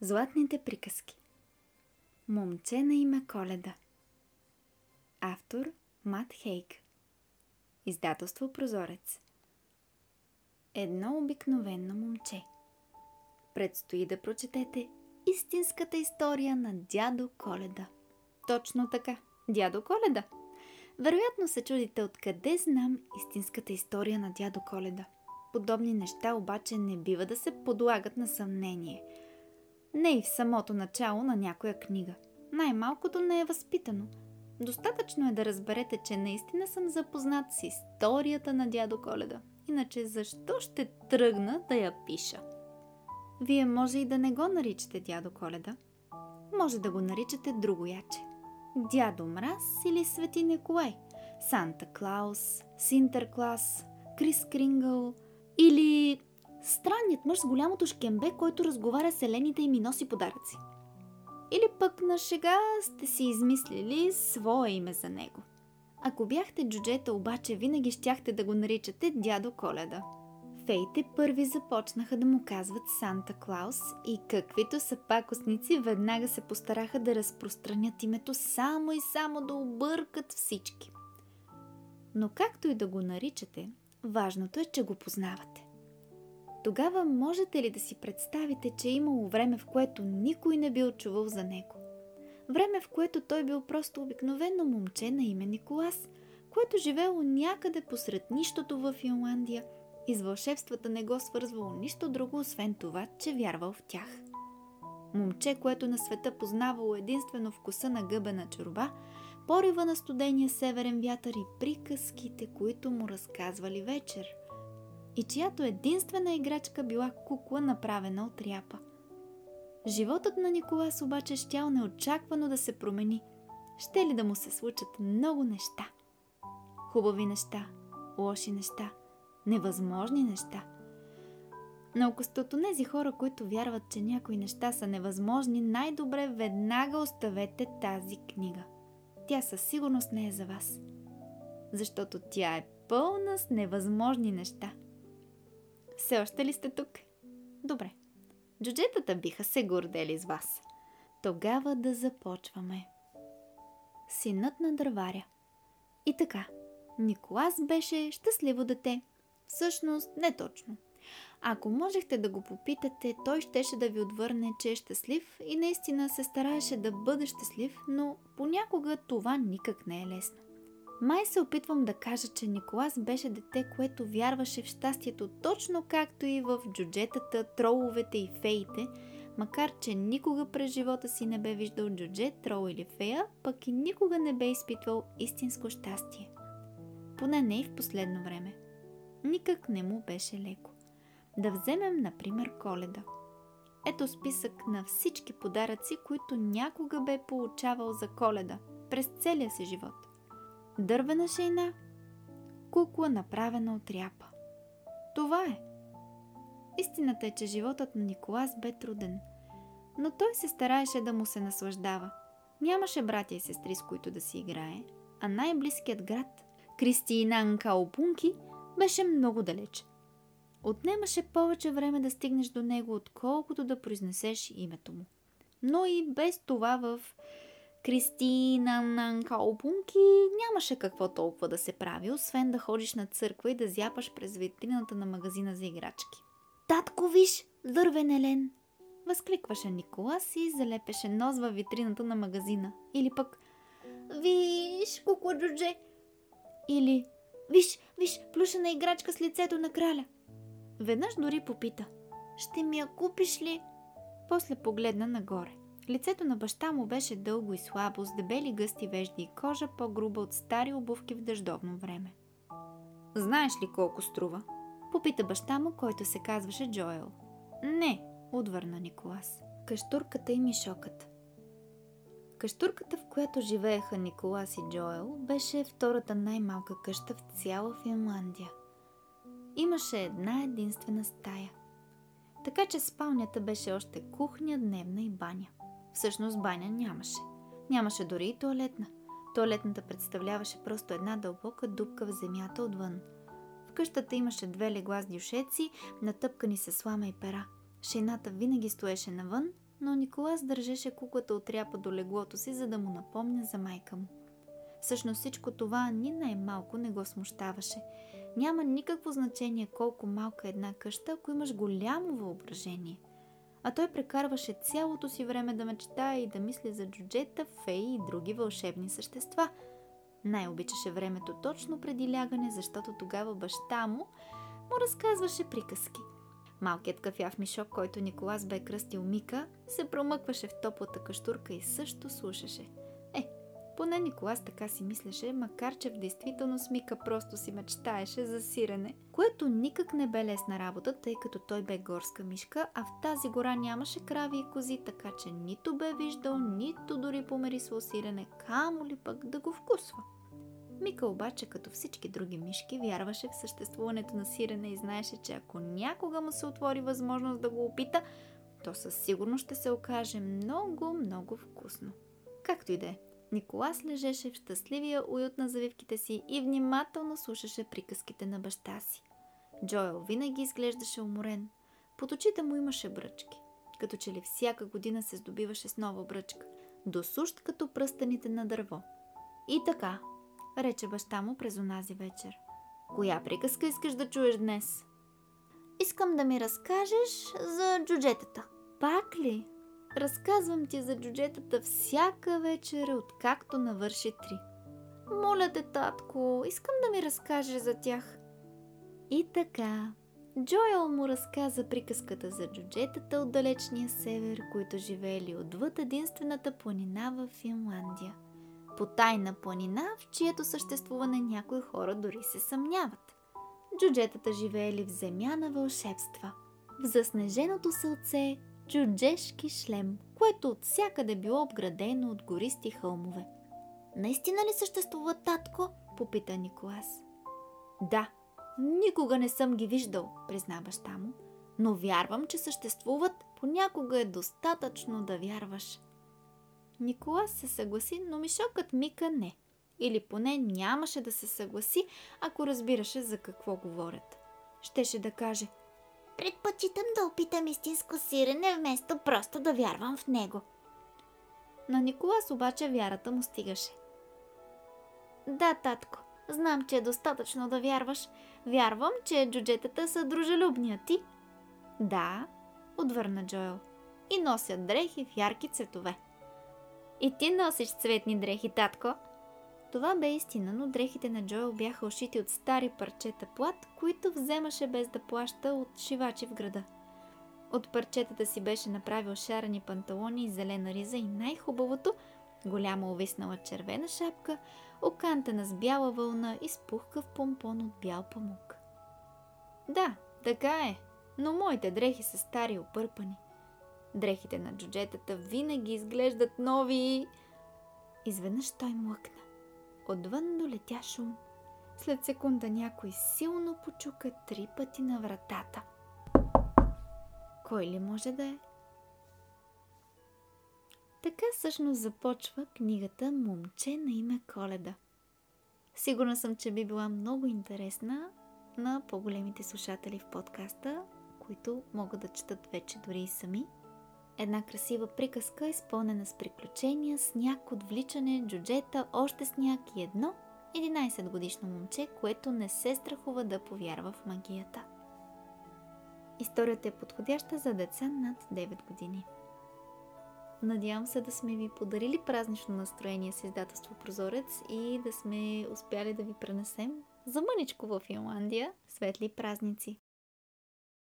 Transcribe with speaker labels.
Speaker 1: Златните приказки Момче на име Коледа Автор Мат Хейк Издателство Прозорец Едно обикновено момче Предстои да прочетете истинската история на дядо Коледа. Точно така, дядо Коледа. Вероятно се чудите откъде знам истинската история на дядо Коледа. Подобни неща обаче не бива да се подлагат на съмнение – не и в самото начало на някоя книга. Най-малкото не е възпитано. Достатъчно е да разберете, че наистина съм запознат с историята на дядо Коледа. Иначе защо ще тръгна да я пиша? Вие може и да не го наричате дядо Коледа. Може да го наричате другояче. Дядо Мраз или Свети Николай. Санта Клаус, Синтерклас, Крис Крингъл или странният мъж с голямото шкембе, който разговаря с елените и ми носи подаръци. Или пък на шега сте си измислили свое име за него. Ако бяхте джуджета, обаче винаги щяхте да го наричате дядо Коледа. Фейте първи започнаха да му казват Санта Клаус и каквито са пакостници веднага се постараха да разпространят името само и само да объркат всички. Но както и да го наричате, важното е, че го познавате. Тогава можете ли да си представите, че е имало време, в което никой не бил чувал за него? Време, в което той бил просто обикновено момче на име Николас, което живело някъде посред нищото в Финландия и с вълшебствата не го свързвало нищо друго, освен това, че вярвал в тях. Момче, което на света познавало единствено вкуса на гъбена чорба, порива на студения северен вятър и приказките, които му разказвали вечер – и чиято единствена играчка била кукла, направена от ряпа. Животът на Николас обаче щял неочаквано да се промени. Ще ли да му се случат много неща? Хубави неща, лоши неща, невъзможни неща. На окостото тези хора, които вярват, че някои неща са невъзможни, най-добре веднага оставете тази книга. Тя със сигурност не е за вас. Защото тя е пълна с невъзможни неща – все още ли сте тук? Добре. Джуджетата биха се гордели с вас. Тогава да започваме. Синът на дърваря. И така, Николас беше щастливо дете. Всъщност, не точно. Ако можехте да го попитате, той щеше да ви отвърне, че е щастлив и наистина се стараеше да бъде щастлив, но понякога това никак не е лесно. Май се опитвам да кажа, че Николас беше дете, което вярваше в щастието точно както и в джуджетата, троловете и феите, макар че никога през живота си не бе виждал джудже, трол или фея, пък и никога не бе изпитвал истинско щастие. Поне не и в последно време. Никак не му беше леко. Да вземем, например, коледа. Ето списък на всички подаръци, които някога бе получавал за коледа през целия си живот – дървена шейна, кукла направена от ряпа. Това е. Истината е, че животът на Николас бе труден, но той се стараеше да му се наслаждава. Нямаше братя и сестри, с които да си играе, а най-близкият град, Кристинан Каопунки, беше много далеч. Отнемаше повече време да стигнеш до него, отколкото да произнесеш името му. Но и без това в Кристина Нанкаопунки нямаше какво толкова да се прави, освен да ходиш на църква и да зяпаш през витрината на магазина за играчки. Татко, виж, дървен елен! Възкликваше Николас и залепеше нос във витрината на магазина. Или пък Виж, кукло джудже! Или Виж, виж, плюшена играчка с лицето на краля. Веднъж дори попита. Ще ми я купиш ли? После погледна нагоре. Лицето на баща му беше дълго и слабо, с дебели гъсти вежди и кожа, по-груба от стари обувки в дъждовно време. Знаеш ли колко струва? Попита баща му, който се казваше Джоел. Не, отвърна Николас. Каштурката и мишокът. Каштурката, в която живееха Николас и Джоел, беше втората най-малка къща в цяла Финландия. Имаше една единствена стая. Така че спалнята беше още кухня, дневна и баня. Всъщност баня нямаше. Нямаше дори и туалетна. Туалетната представляваше просто една дълбока дупка в земята отвън. В къщата имаше две легла с дюшеци, натъпкани с слама и пера. Шейната винаги стоеше навън, но Николас държеше куклата от ряпа до леглото си, за да му напомня за майка му. Всъщност всичко това ни най-малко не го смущаваше. Няма никакво значение колко малка е една къща, ако имаш голямо въображение. А той прекарваше цялото си време да мечтае и да мисли за джуджета, феи и други вълшебни същества. Най-обичаше времето точно преди лягане, защото тогава баща му му разказваше приказки. Малкият кафяв мишок, който Николас бе кръстил Мика, се промъкваше в топлата каштурка и също слушаше – поне Николас така си мислеше, макар че в действителност Мика просто си мечтаеше за сирене, което никак не бе лесна работа, тъй като той бе горска мишка, а в тази гора нямаше крави и кози, така че нито бе виждал, нито дори померисвал сирене, камо ли пък да го вкусва. Мика обаче, като всички други мишки, вярваше в съществуването на сирене и знаеше, че ако някога му се отвори възможност да го опита, то със сигурност ще се окаже много, много вкусно. Както и да е, Николас лежеше в щастливия уют на завивките си и внимателно слушаше приказките на баща си. Джоел винаги изглеждаше уморен. Под очите му имаше бръчки, като че ли всяка година се здобиваше с нова бръчка, досущ като пръстените на дърво. И така, рече баща му през онази вечер. Коя приказка искаш да чуеш днес? Искам да ми разкажеш за джуджетата. Пак ли? Разказвам ти за джуджетата всяка вечер, откакто навърши три. Моля те, татко, искам да ми разкажеш за тях. И така, Джоел му разказа приказката за джуджетата от далечния север, които живеели отвъд единствената планина в Финландия. По тайна планина, в чието съществуване някои хора дори се съмняват. Джуджетата живеели в земя на вълшебства. В заснеженото сълце чуджешки шлем, което от всякъде било обградено от гористи хълмове. Наистина ли съществува татко? попита Николас. Да, никога не съм ги виждал, призна баща му, но вярвам, че съществуват, понякога е достатъчно да вярваш. Николас се съгласи, но мишокът Мика не. Или поне нямаше да се съгласи, ако разбираше за какво говорят. Щеше да каже – Предпочитам да опитам истинско сирене, вместо просто да вярвам в него. На Николас обаче вярата му стигаше. Да, татко, знам, че е достатъчно да вярваш. Вярвам, че джуджетата са дружелюбни, а ти? Да, отвърна Джоел. И носят дрехи в ярки цветове. И ти носиш цветни дрехи, татко? Това бе истина, но дрехите на Джоел бяха ушити от стари парчета плат, които вземаше без да плаща от шивачи в града. От парчетата си беше направил шарени панталони и зелена риза и най-хубавото – голяма увиснала червена шапка, окантана с бяла вълна и спухкав помпон от бял памук. Да, така е, но моите дрехи са стари и опърпани. Дрехите на джуджетата винаги изглеждат нови. Изведнъж той млъкна. Отвън долетя шум. След секунда някой силно почука три пъти на вратата. Кой ли може да е? Така всъщност започва книгата Момче на име Коледа. Сигурна съм, че би била много интересна на по-големите слушатели в подкаста, които могат да четат вече дори и сами – Една красива приказка, изпълнена с приключения, сняг, отвличане, джуджета, още сняг и едно 11 годишно момче, което не се страхува да повярва в магията. Историята е подходяща за деца над 9 години. Надявам се да сме ви подарили празнично настроение с издателство Прозорец и да сме успяли да ви пренесем за мъничко в Финландия светли празници.